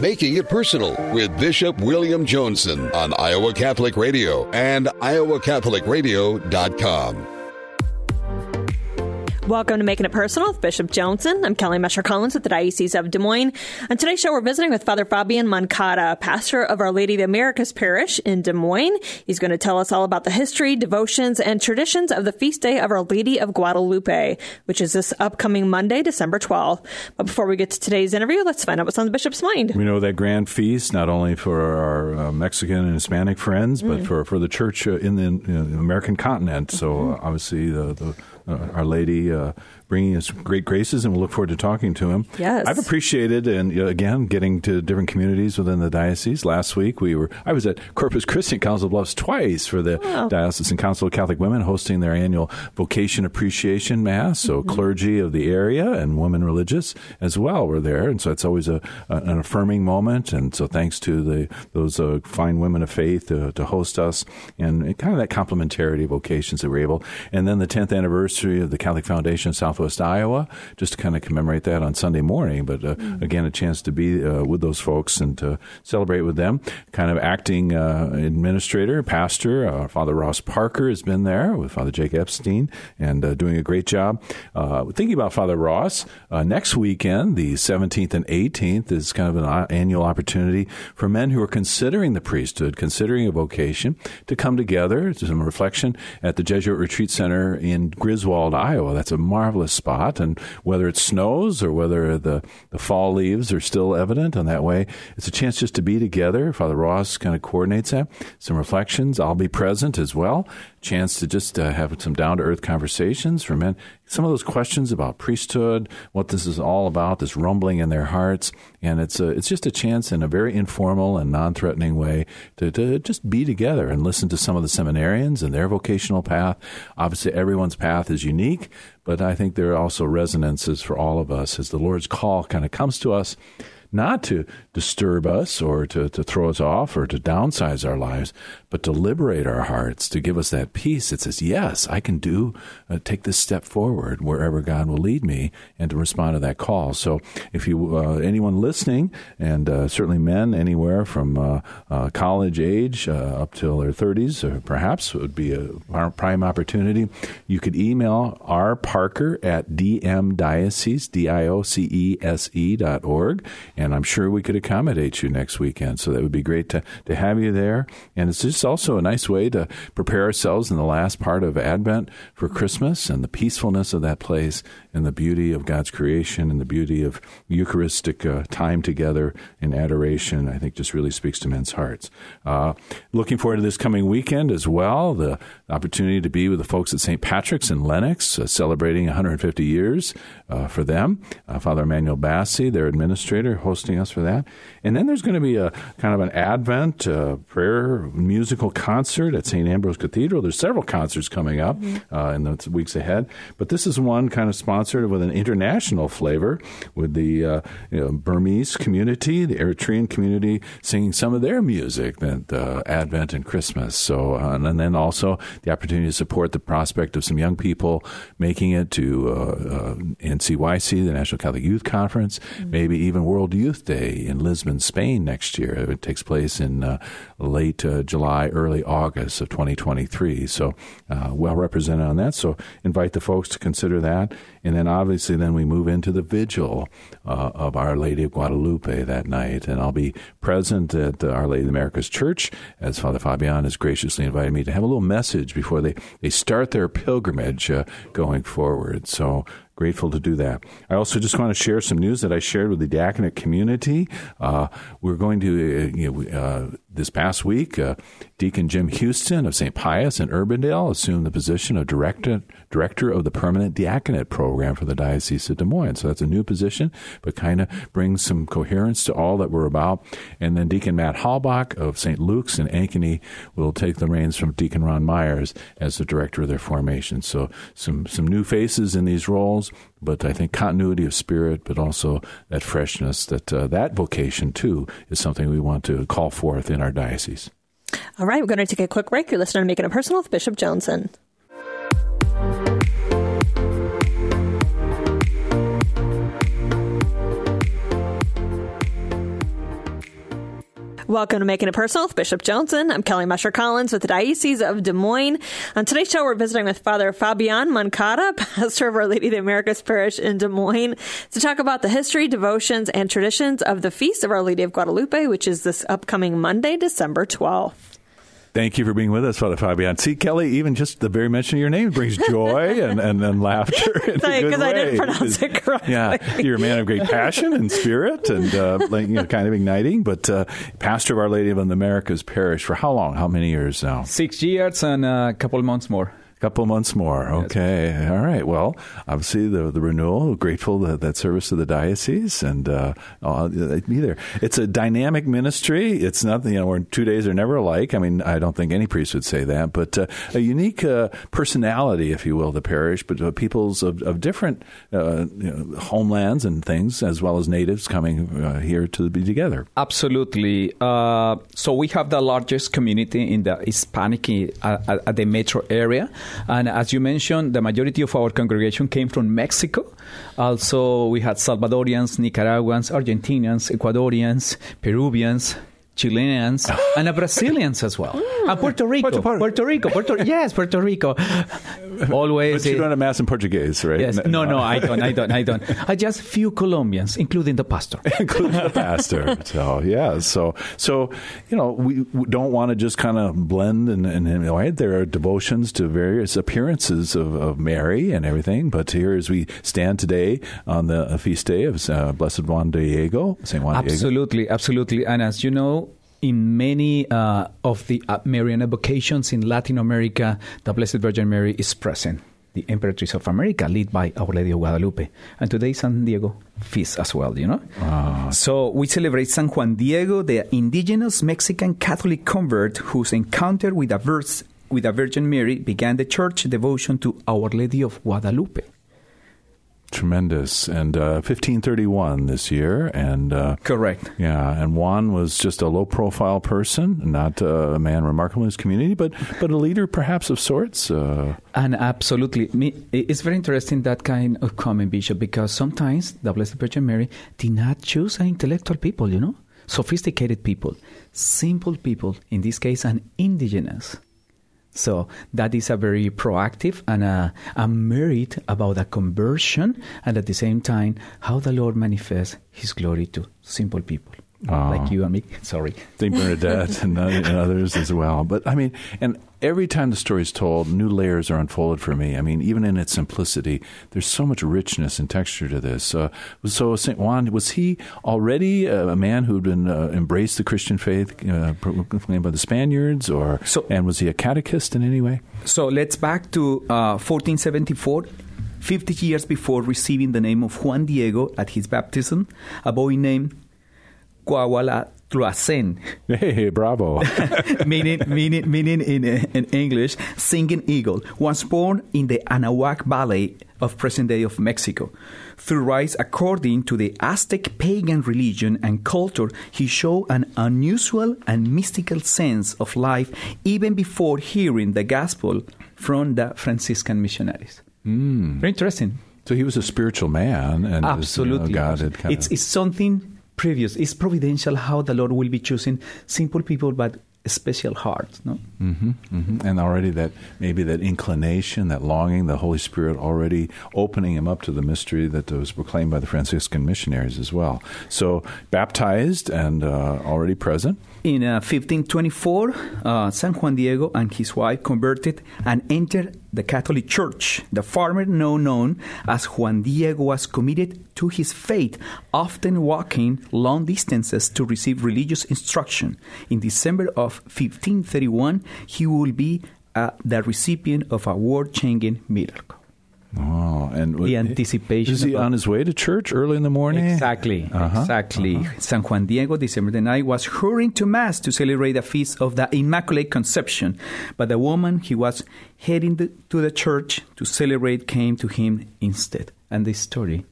Making It Personal with Bishop William Joensen on Iowa Catholic Radio and iowacatholicradio.com. Welcome to Making It Personal with Bishop Joensen. I'm Kelly Mescher Collins with the Diocese of Des Moines. On today's show, we're visiting with Father Fabian Moncada, pastor of Our Lady of the Americas Parish in Des Moines. He's going to tell us all about the history, devotions, and traditions of the feast day of Our Lady of Guadalupe, which is this upcoming Monday, December 12th. But before we get to today's interview, let's find out what's on the bishop's mind. We know that grand feast, not only for our uh, Mexican and Hispanic friends, but mm. for, for the church uh, in the, know, the American continent. So mm-hmm. uh, obviously, the, the uh, Our Lady uh, bringing us great graces, and we'll look forward to talking to him. Yes, I've appreciated, and again, getting to different communities within the diocese. Last week, we were I was at Corpus Christi Council of Bluffs twice for the oh. Diocesan Council of Catholic Women hosting their annual Vocation Appreciation Mass. So mm-hmm. clergy of the area and women religious as well were there, and so it's always a, a an affirming moment. And so thanks to the those uh, fine women of faith to, to host us, and kind of that complementarity of vocations that we're able. And then the 10th anniversary of the Catholic Foundation South Southwest Iowa, just to kind of commemorate that on Sunday morning. But uh, mm-hmm. again, a chance to be uh, with those folks and to celebrate with them. Kind of acting uh, administrator, pastor, uh, Father Ross Parker has been there with Father Jake Epstein and uh, doing a great job. thinking about Father Ross, next weekend, the 17th and 18th, is kind of an annual opportunity for men who are considering the priesthood, considering a vocation, to come together to some reflection at the Jesuit Retreat Center in Griswold, Iowa. That's a marvelous spot. And whether it snows or whether the, the fall leaves are still evident on that way, it's a chance just to be together. Father Ross kind of coordinates that. Some reflections. I'll be present as well chance to just uh, have some down to earth conversations for men. Some of those questions about priesthood, what this is all about, this rumbling in their hearts, and it's a, it's just a chance in a very informal and non threatening way to, to just be together and listen to some of the seminarians and their vocational path. Obviously, everyone's path is unique, but I think there are also resonances for all of us as the Lord's call kind of comes to us not to disturb us or to, to throw us off or to downsize our lives, but to liberate our hearts, to give us that peace that says, yes, I can do, uh, take this step forward wherever God will lead me and to respond to that call. So if you, uh, anyone listening, and uh, certainly men anywhere from uh, uh, college age uh, up till their 30s, perhaps would be a prime opportunity. You could email R. Parker at dmdiocese, D-I-O-C-E-S-E dot org, and I'm sure we could accommodate you next weekend. So that would be great to, to have you there. And it's just also a nice way to prepare ourselves in the last part of Advent for Christmas and the peacefulness of that place and the beauty of God's creation and the beauty of Eucharistic uh, time together in adoration. I think just really speaks to men's hearts. Uh, looking forward to this coming weekend as well. The opportunity to be with the folks at St. Patrick's in Lenox, uh, celebrating 150 years uh, for them. Uh, Father Emmanuel Bassi, their administrator, hosting us for that. And then there's going to be a kind of an Advent uh, prayer musical concert at St. Ambrose Cathedral. There's several concerts coming up mm-hmm. uh, in the weeks ahead, but this is one kind of sponsored with an international flavor with the uh, you know, Burmese community, the Eritrean community, singing some of their music, that uh, Advent and Christmas. So, uh, and then also the opportunity to support the prospect of some young people making it to uh, NCYC, the National Catholic Youth Conference, mm-hmm. maybe even World Youth Day in Lisbon, Spain next year. It takes place in uh, late uh, July, early August of 2023. So uh, well represented on that. So invite the folks to consider that. And then obviously, then we move into the vigil uh, of Our Lady of Guadalupe that night. And I'll be present at Our Lady of America's Church as Father Fabian has graciously invited me to have a little message before they, they start their pilgrimage uh, going forward. So grateful to do that. I also just want to share some news that I shared with the diaconate community. Uh, we're going to, uh, you know, uh, this past week, uh, Deacon Jim Houston of St. Pius in Urbandale assumed the position of director, director of the permanent diaconate program for the Diocese of Des Moines. So that's a new position, but kind of brings some coherence to all that we're about. And then Deacon Matt Halbach of St. Luke's in Ankeny will take the reins from Deacon Ron Myers as the director of their formation. So some, some new faces in these roles, but I think continuity of spirit, but also that freshness, that uh, that vocation too is something we want to call forth in our diocese. All right, we're going to take a quick break. You're listening to Making a Personal with Bishop Joensen. Welcome to Making It Personal with Bishop Joensen. I'm Kelly Mescher Collins with the Diocese of Des Moines. On today's show, we're visiting with Father Fabian Moncada, pastor of Our Lady of the Americas Parish in Des Moines, to talk about the history, devotions, and traditions of the Feast of Our Lady of Guadalupe, which is this upcoming Monday, December 12th. Thank you for being with us, Father Fabian. See, Kelly, even just the very mention of your name brings joy and, and, and laughter. Because I didn't pronounce it correctly. Yeah, you're a man of great passion and spirit and uh, you know, kind of igniting. But uh, pastor of Our Lady of the Americas Parish for how long? How many years now? Six years and a couple of months more couple months more. Okay. Yes. All right. Well, obviously the the renewal. Grateful that that service to the diocese and uh, there. it's a dynamic ministry. It's nothing. You know, where two days are never alike. I mean, I don't think any priest would say that, but uh, a unique uh, personality, if you will, the parish, but uh, peoples of, of different uh, you know, homelands and things, as well as natives coming uh, here to be together. Absolutely. so we have the largest community in the Hispanic at the metro area. And as you mentioned, the majority of our congregation came from Mexico. Also, we had Salvadorians, Nicaraguans, Argentinians, Ecuadorians, Peruvians, Chileans, and Brazilians as well. And Puerto Rico. Puerto, Puerto Rico. Puerto, yes, Puerto Rico. Always. But you don't have mass in Portuguese, right? Yes. No, no, I don't. I don't. I don't. I just few Colombians, including the pastor. including the pastor. So yeah. So so you know we don't want to just kind of blend and and right. There are devotions to various appearances of, of Mary and everything, but here as we stand today on the feast day of uh, Blessed Juan Diego, Saint Juan Diego. Absolutely, absolutely. And as you know, in many uh, of the uh, Marian vocations in Latin America, the Blessed Virgin Mary is present, the Empress of America, led by Our Lady of Guadalupe. And today, San Diego feast as well, you know? Ah. So we celebrate San Juan Diego, the indigenous Mexican Catholic convert whose encounter with a, verse, with a Virgin Mary began the church devotion to Our Lady of Guadalupe. Tremendous. And uh, 1531 this year. And uh, Correct. Yeah. And Juan was just a low profile person, not uh, a man remarkable in his community, but, but a leader perhaps of sorts. Uh. and absolutely. It's very interesting that kind of comment, Bishop, because sometimes the Blessed Virgin Mary did not choose an intellectual people, you know? Sophisticated people, simple people, in this case, an indigenous so that is a very proactive and a, a merit about a conversion, and at the same time, how the Lord manifests His glory to simple people. Like ah. you and me. Sorry. St. Bernadette and, and, others as well. But I mean, and every time the story is told, new layers are unfolded for me. I mean, even in its simplicity, there's so much richness and texture to this. Uh, so, St. Juan, was he already a, man who had been uh, embraced the Christian faith uh, proclaimed by the Spaniards, or so, and was he a catechist in any way? So let's back to 1474. Uh, 50 years before receiving the name of Juan Diego at his baptism, a boy named Coahuila Truasen. Hey, bravo. meaning, meaning, meaning in, in English, singing eagle, was born in the Anahuac Valley of present day of Mexico. Through rites according to the Aztec pagan religion and culture, he showed an unusual and mystical sense of life even before hearing the gospel from the Franciscan missionaries. Mm. Very interesting. So he was a spiritual man, and absolutely, you know, God had kind it's, of... it's something previous. It's providential how the Lord will be choosing simple people, but special hearts. No. Mm-hmm, mm-hmm. And already that maybe that inclination, that longing, the Holy Spirit already opening him up to the mystery that was proclaimed by the Franciscan missionaries as well. So baptized and uh, already present. In uh, 1524, uh, San Juan Diego and his wife converted and entered the Catholic Church. The farmer, now known as Juan Diego, was committed to his faith, often walking long distances to receive religious instruction. In December of 1531, he will be uh, the recipient of a world changing miracle. Oh, and the anticipation. Is he on his way to church early in the morning? Exactly, uh-huh, exactly. Uh-huh. San Juan Diego, December the 9th, was hurrying to Mass to celebrate the feast of the Immaculate Conception. But the woman he was heading to the church to celebrate came to him instead. And this story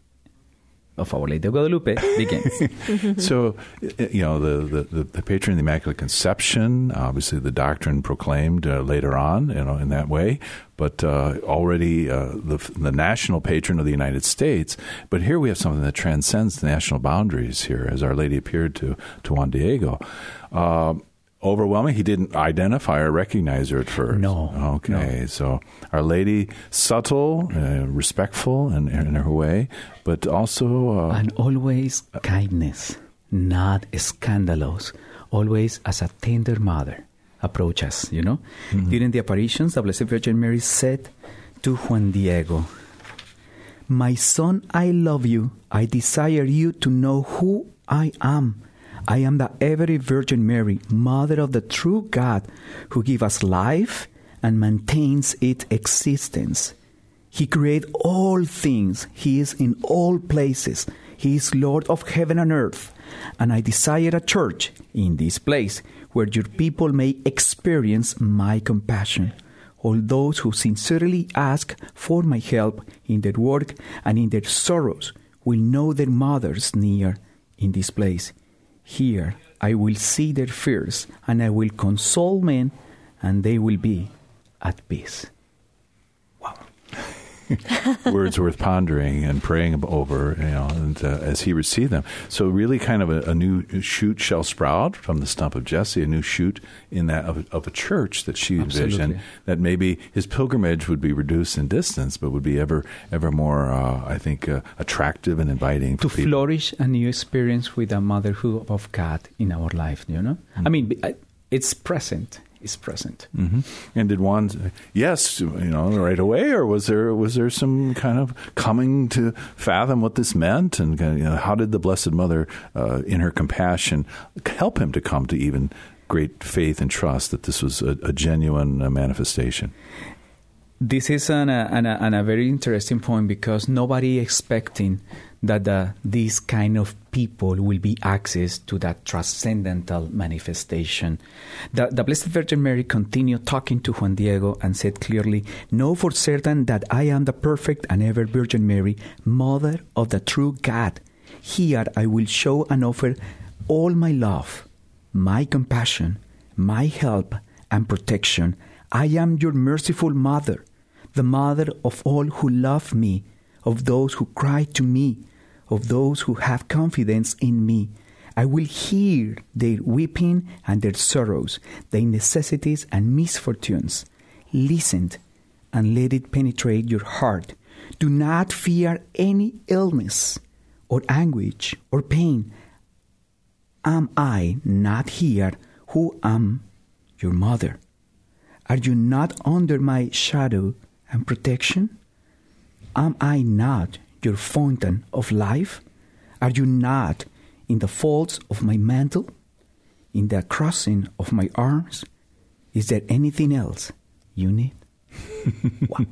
of Our Lady of Guadalupe begins. so, you know, the, the, the patron of the Immaculate Conception, obviously the doctrine proclaimed uh, later on, you know, in that way, but uh, already uh, the, the national patron of the United States. But here we have something that transcends the national boundaries here, as Our Lady appeared to, to Juan Diego. Uh, overwhelming? He didn't identify or recognize her at first. No. Okay, no. so Our Lady, subtle, uh, respectful in, in, her way, but also. Uh, and always kindness, not scandalous, always as a tender mother approach us, you know? Mm-hmm. During the apparitions, the Blessed Virgin Mary said to Juan Diego, My son, I love you. I desire you to know who I am I am the every Virgin Mary, Mother of the true God, who gives us life and maintains its existence. He created all things. He is in all places. He is Lord of heaven and earth. And I desire a church in this place where your people may experience my compassion. All those who sincerely ask for my help in their work and in their sorrows will know their mothers near in this place. Here I will see their fears, and I will console men, and they will be at peace. Words worth pondering and praying over, you know, and, uh, as he received them. So, really, kind of a, a, new shoot shall sprout from the stump of Jesse, a new shoot in that of, of a church that she envisioned. That maybe his pilgrimage would be reduced in distance, but would be ever, ever more, uh, I think, uh, attractive and inviting to flourish a new experience with the motherhood of God in our life. You know, mm-hmm. I mean, it's present is present. Mm-hmm. And did Juan, yes, you know, right away, or was there was there some kind of coming to fathom what this meant, and you know, how did the Blessed Mother, uh, in her compassion, help him to come to even great faith and trust that this was a, a genuine uh, manifestation? This is an, uh, an, an, a very interesting point because nobody expecting that uh, these kind of people will be access to that transcendental manifestation. The, the Blessed Virgin Mary continued talking to Juan Diego and said clearly, Know for certain that I am the perfect and ever Virgin Mary, Mother of the true God. Here I will show and offer all my love, my compassion, my help and protection. I am your merciful Mother, the Mother of all who love me, of those who cry to me of those who have confidence in me. I will hear their weeping and their sorrows, their necessities and misfortunes. Listen and let it penetrate your heart. Do not fear any illness or anguish or pain. Am I not here who am your mother? Are you not under my shadow and protection? Am I not your fountain of life? Are you not in the folds of my mantle, in the crossing of my arms? Is there anything else you need?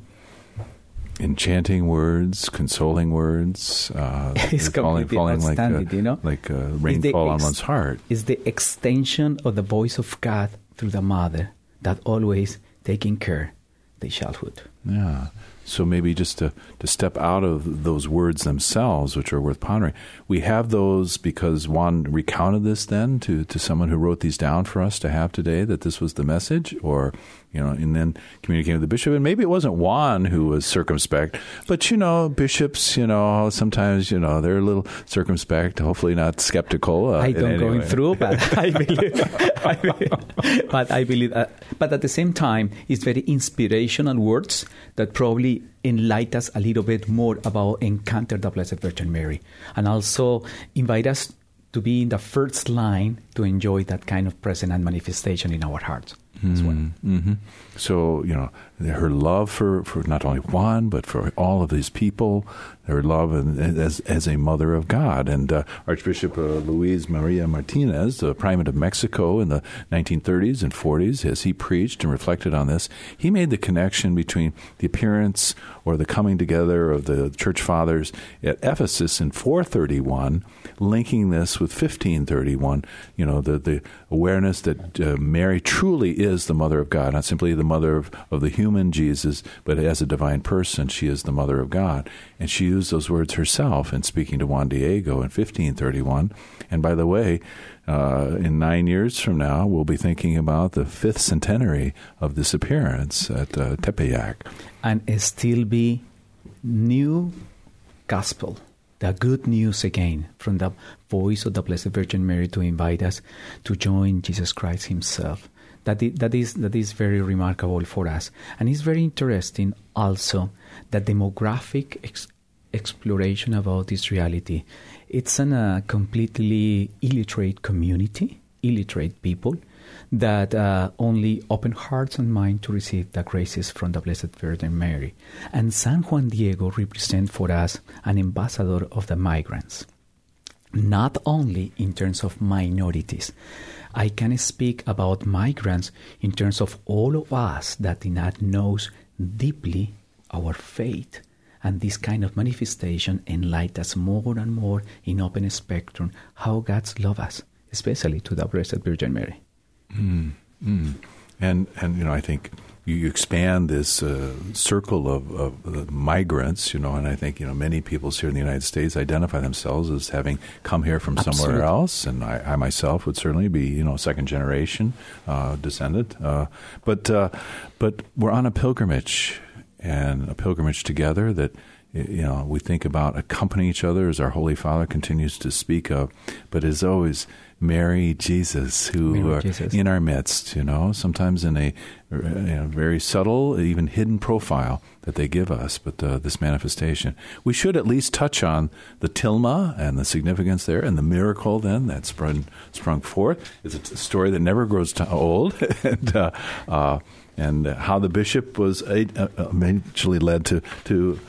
Enchanting words, consoling words, uh, it's falling, falling like, uh, you know? like uh, rainfall ex- on one's heart. Is the extension of the voice of God through the mother that always taking care the childhood. Yeah. So maybe just to, to step out of those words themselves, which are worth pondering. We have those because Juan recounted this then to, to someone who wrote these down for us to have today, that this was the message, or you know, and then communicating with the bishop. And maybe it wasn't Juan who was circumspect, but you know, bishops, you know, sometimes you know they're a little circumspect. Hopefully, not skeptical. Uh, I don't go through, but I believe. I believe but I believe. Uh, but at the same time, it's very inspirational words that probably enlighten us a little bit more about encounter the Blessed Virgin Mary, and also invite us to be in the first line to enjoy that kind of presence and manifestation in our hearts as well. Mm-hmm. mm-hmm. So, you know, her love for, for not only Juan, but for all of these people, her love and as, as a mother of God. And uh, Archbishop uh, Luis Maria Martinez, the primate of Mexico in the 1930s and 40s, as he preached and reflected on this, he made the connection between the appearance or the coming together of the church fathers at Ephesus in 431, linking this with 1531, you know, the, the awareness that uh, Mary truly is the mother of God, not simply the mother of, of the human Jesus, but as a divine person, she is the mother of God. And she used those words herself in speaking to Juan Diego in 1531. And by the way, uh, in nine years from now, we'll be thinking about the fifth centenary of this appearance at uh, Tepeyac. And still be new gospel, the good news again from the voice of the Blessed Virgin Mary to invite us to join Jesus Christ Himself. That is, that is, that is very remarkable for us. And it's very interesting also the demographic ex- exploration about this reality. It's in a uh, completely illiterate community, illiterate people, that uh, only open hearts and mind to receive the graces from the Blessed Virgin Mary. And San Juan Diego represents for us an ambassador of the migrants, not only in terms of minorities. I can speak about migrants in terms of all of us that did not knows deeply our faith. And this kind of manifestation enlighten us more and more in open spectrum how God's love us, especially to the Blessed Virgin Mary. Mm, mm. And and you know, I think you expand this uh, circle of, of migrants, you know, and I think you know many peoples here in the United States identify themselves as having come here from Absolutely. somewhere else, and I, I, myself would certainly be you know second generation uh, descendant, uh, but uh, but we're on a pilgrimage and a pilgrimage together that you know we think about accompanying each other as our Holy Father continues to speak of, but as always Mary, Jesus, who Mary, are Jesus. in our midst, you know, sometimes in a you know, very subtle, even hidden profile that they give us, but uh, this manifestation. We should at least touch on the tilma and the significance there and the miracle then that sprung, sprung forth. It's a story that never grows old. and, uh, uh, and how the bishop was uh, eventually led to, to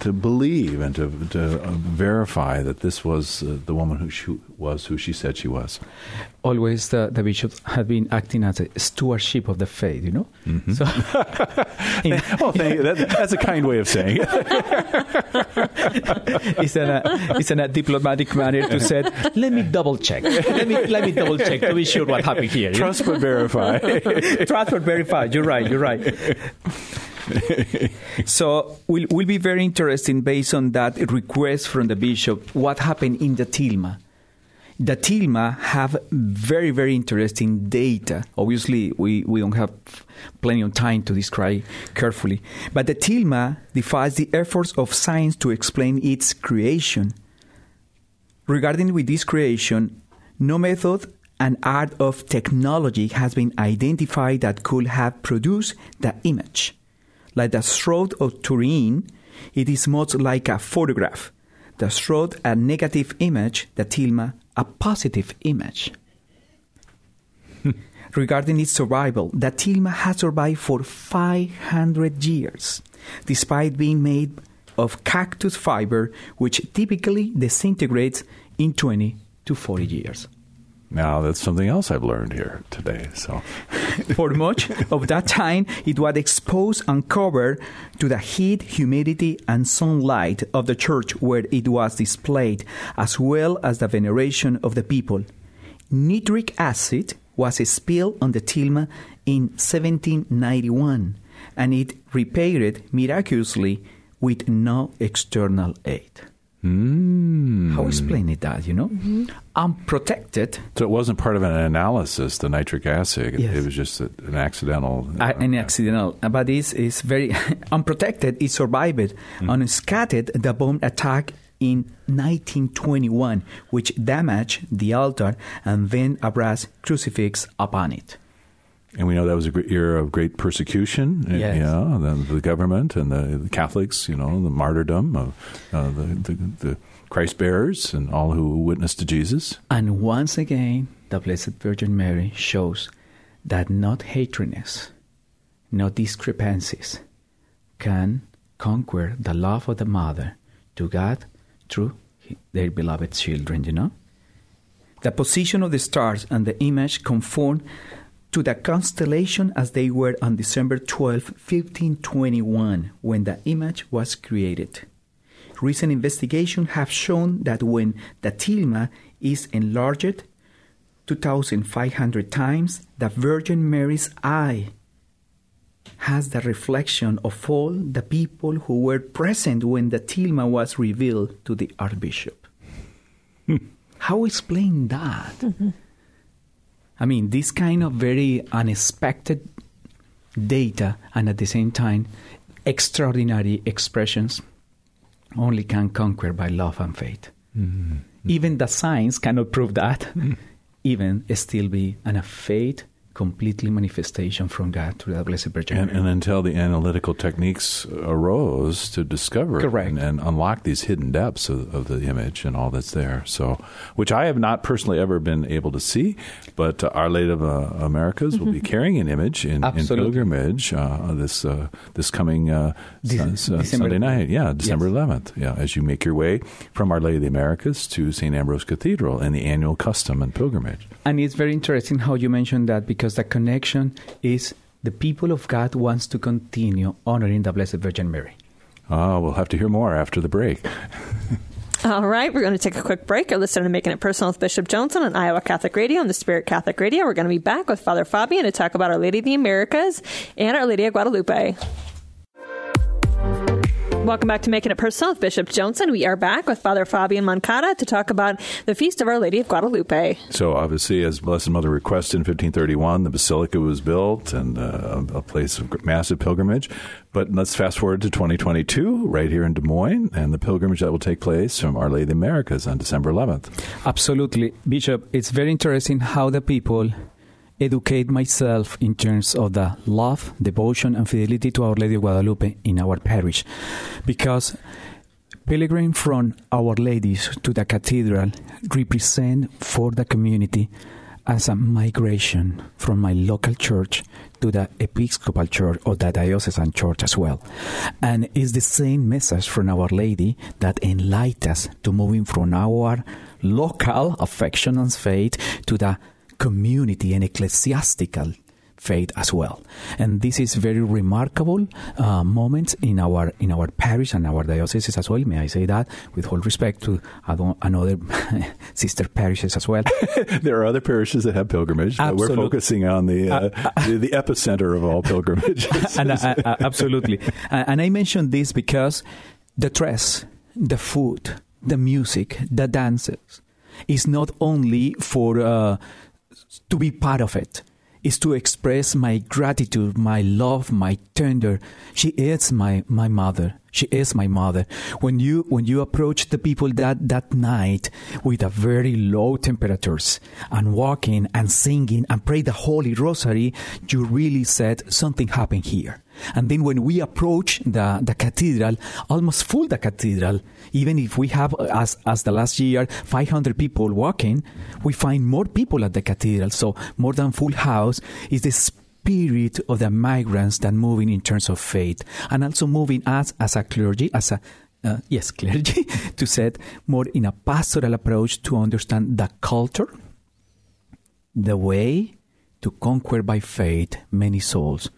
to believe and to, to uh, verify that this was uh, the woman who she was who she said she was. Always the, the bishop had been acting as a stewardship of the faith, you know? Mm-hmm. So, oh, thank you. That, that's a kind way of saying it. it's, in a, it's in a diplomatic manner to say, let me double check. Let me, let me double check to be sure what happened here. Trust but verify. Trust but verify. You're right, you're right. so will will be very interesting based on that request from the bishop what happened in the tilma. The tilma have very very interesting data. Obviously we, we don't have plenty of time to describe carefully. But the tilma defies the efforts of science to explain its creation. Regarding with this creation no method and art of technology has been identified that could have produced the image like the Shroud of Turin, it is much like a photograph. The Shroud, a negative image, the Tilma, a positive image. Regarding its survival, the Tilma has survived for 500 years, despite being made of cactus fiber, which typically disintegrates in 20 to 40 years. Now that's something else I've learned here today. So, For much of that time, it was exposed and covered to the heat, humidity, and sunlight of the church where it was displayed, as well as the veneration of the people. Nitric acid was spilled on the tilma in 1791, and it repaired miraculously with no external aid. Mm. How explain it that, you know? Unprotected so it wasn't part of an analysis. The nitric acid. It- Yes. It was just an accidental. Uh, an accidental, but it's, is very unprotected. It survived unscathed the bomb attack in 1921, which damaged the altar and then a brass crucifix upon it. And we know that was a great era of great persecution. uh, Yes. Yeah, the, the government and the, the Catholics, you know, the martyrdom of uh, the, the, the Christ bearers and all who witnessed to Jesus. And once again, the Blessed Virgin Mary shows that not hatredness, no discrepancies can conquer the love of the mother to God through their beloved children, you know? The position of the stars and the image conform to the constellation as they were on December 12, 1521, when the image was created. Recent investigations have shown that when the tilma is enlarged, 2,500 times, the Virgin Mary's eye has the reflection of all the people who were present when the tilma was revealed to the Archbishop. Hmm. How explain that? Mm-hmm. I mean, this kind of very unexpected data and at the same time extraordinary expressions only can conquer by love and faith. Mm-hmm. Even the science cannot prove that. Mm-hmm. Even still be an a faith completely manifestation from God through the Blessed Virgin and, and, until the analytical techniques arose to discover and, and, unlock these hidden depths of, of, the image and all that's there. So, which I have not personally ever been able to see, but uh, Our Lady of uh, Americas will be mm-hmm. carrying an image in, in pilgrimage uh, this uh, this coming uh, Sunday night. Yeah, December yes. 11th. Yeah, as you make your way from Our Lady of the Americas to St. Ambrose Cathedral and the annual custom and pilgrimage. And it's very interesting how you mentioned that because because the connection is the people of God wants to continue honoring the Blessed Virgin Mary. Oh, we'll have to hear more after the break. All right, we're going to take a quick break. You're listening to Making It Personal with Bishop Joensen on Iowa Catholic Radio and the Spirit Catholic Radio. We're going to be back with Father Fabian to talk about Our Lady of the Americas and Our Lady of Guadalupe. Welcome back to Making It Personal with Bishop Joensen. We are back with Father Fabian Moncada to talk about the Feast of Our Lady of Guadalupe. So, obviously, as Blessed Mother requested in 1531, the Basilica was built and uh, a place of massive pilgrimage. But let's fast forward to 2022, right here in Des Moines, and the pilgrimage that will take place from Our Lady of the Americas on December 11th. Absolutely. Bishop, it's very interesting how the people educate myself in terms of the love, devotion, and fidelity to Our Lady of Guadalupe in our parish. Because pilgrim from Our Ladies to the cathedral represent for the community as a migration from my local church to the Episcopal Church or the Diocesan Church as well. And it's the same message from Our Lady that enlightens us to moving from our local affection and faith to the community and ecclesiastical faith as well. And this is very remarkable uh, moment in our in our parish and our diocese as well. May I say that with all respect to another sister parishes as well. there are other parishes that have pilgrimage. We're focusing on the, uh, uh, uh, the, the epicenter of all pilgrimages. and, uh, uh, absolutely. and I mention this because the dress, the food, the music, the dances is not only for to be part of it is to express my gratitude, my love, my tender. She is my, my mother. She is my mother. When you when you approach the people that that night with a very low temperatures and walking and singing and pray the Holy Rosary, you really said something happened here. And then when we approach the, the cathedral, almost full the cathedral, even if we have, as, as the last year, 500 people walking, we find more people at the cathedral. So more than full house is the spirit of the migrants that moving in terms of faith and also moving us as a clergy, as a uh, yes, clergy, to set more in a pastoral approach to understand the culture, the way to conquer by faith many souls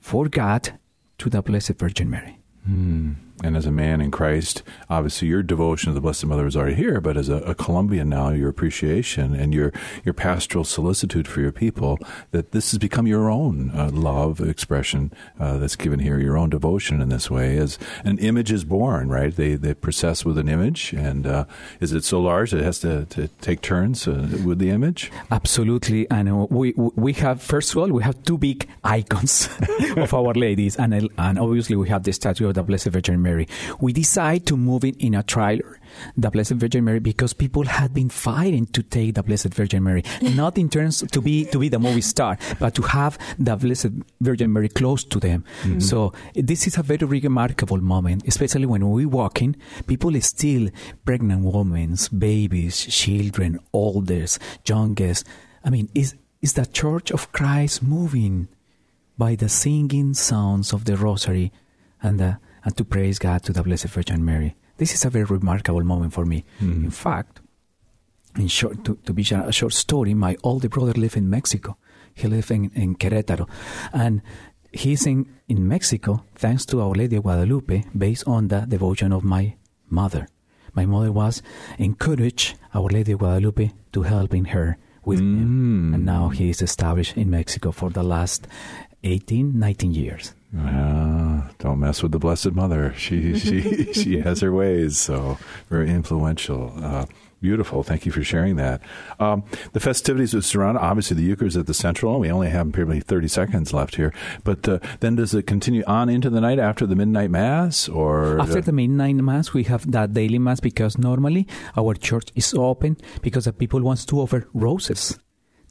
for God to the Blessed Virgin Mary. Hmm and as a man in Christ, obviously your devotion to the Blessed Mother is already here, but as a, a, Colombian now, your appreciation and your, your pastoral solicitude for your people, that this has become your own uh, love expression uh, that's given here, your own devotion in this way. As an image is born, right? They, they process with an image, and uh, is it so large that it has to, to take turns uh, with the image? Absolutely. And we, we have, first of all, we have two big icons of Our Ladies, and, and obviously we have the statue of the Blessed Virgin Mary. We decide to move it in a trailer, the Blessed Virgin Mary, because people had been fighting to take the Blessed Virgin Mary, not in terms to be to be the movie star, but to have the Blessed Virgin Mary close to them. Mm-hmm. So this is a very remarkable moment, especially when we walk in. People still pregnant women, babies, children, oldest, youngest. I mean, is is the Church of Christ moving by the singing sounds of the Rosary and the and to praise God to the Blessed Virgin Mary. This is a very remarkable moment for me. Mm. In fact, in short, to, to be a short story, my older brother lived in Mexico. He lived in, in Querétaro. And he's in, in Mexico thanks to Our Lady of Guadalupe based on the devotion of my mother. My mother was encouraged Our Lady of Guadalupe to help in her with him. And now he is established in Mexico for the last 18, 19 years. Uh, don't mess with the Blessed Mother. She she she has her ways. So very influential. Uh, beautiful. Thank you for sharing that. Um, the festivities that surround obviously the Eucharist at the Central. We only have probably thirty seconds left here. But uh, then does it continue on into the night after the midnight mass, or after the midnight mass we have that daily mass because normally our church is open because the people wants to offer roses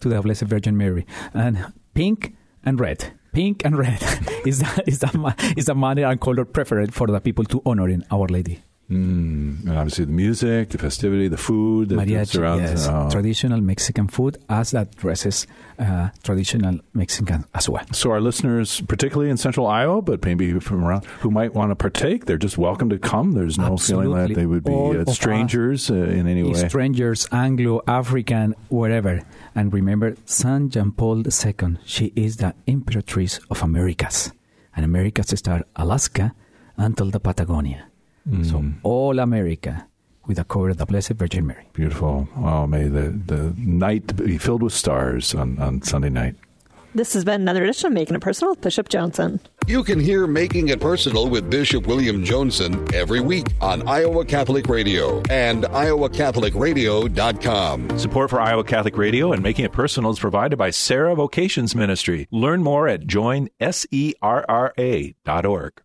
to the Blessed Virgin Mary and pink and red pink and red is the, is the, is the manner and color preferred for the people to honor in Our Lady. Mm, and obviously the music, the festivity, the food that, that surrounds yes. oh. traditional Mexican food as that dresses uh, traditional Mexican as well. So our listeners, particularly in Central Iowa, but maybe from around, who might want to partake, they're just welcome to come. There's no Absolutely. feeling that they would be uh, strangers uh, in any way. Strangers, Anglo, African, whatever. And remember, Saint John Paul II, she is the Imperatrice of Americas. And Americas start Alaska until the Patagonia. Mm. So all America with a cover of the Blessed Virgin Mary. Beautiful. Oh, may the, the night be filled with stars on, on Sunday night. This has been another edition of Making It Personal with Bishop Joensen. You can hear Making It Personal with Bishop William Joensen every week on Iowa Catholic Radio and iowacatholicradio.com. Support for Iowa Catholic Radio and Making It Personal is provided by Serra Vocations Ministry. Learn more at joinserra.org.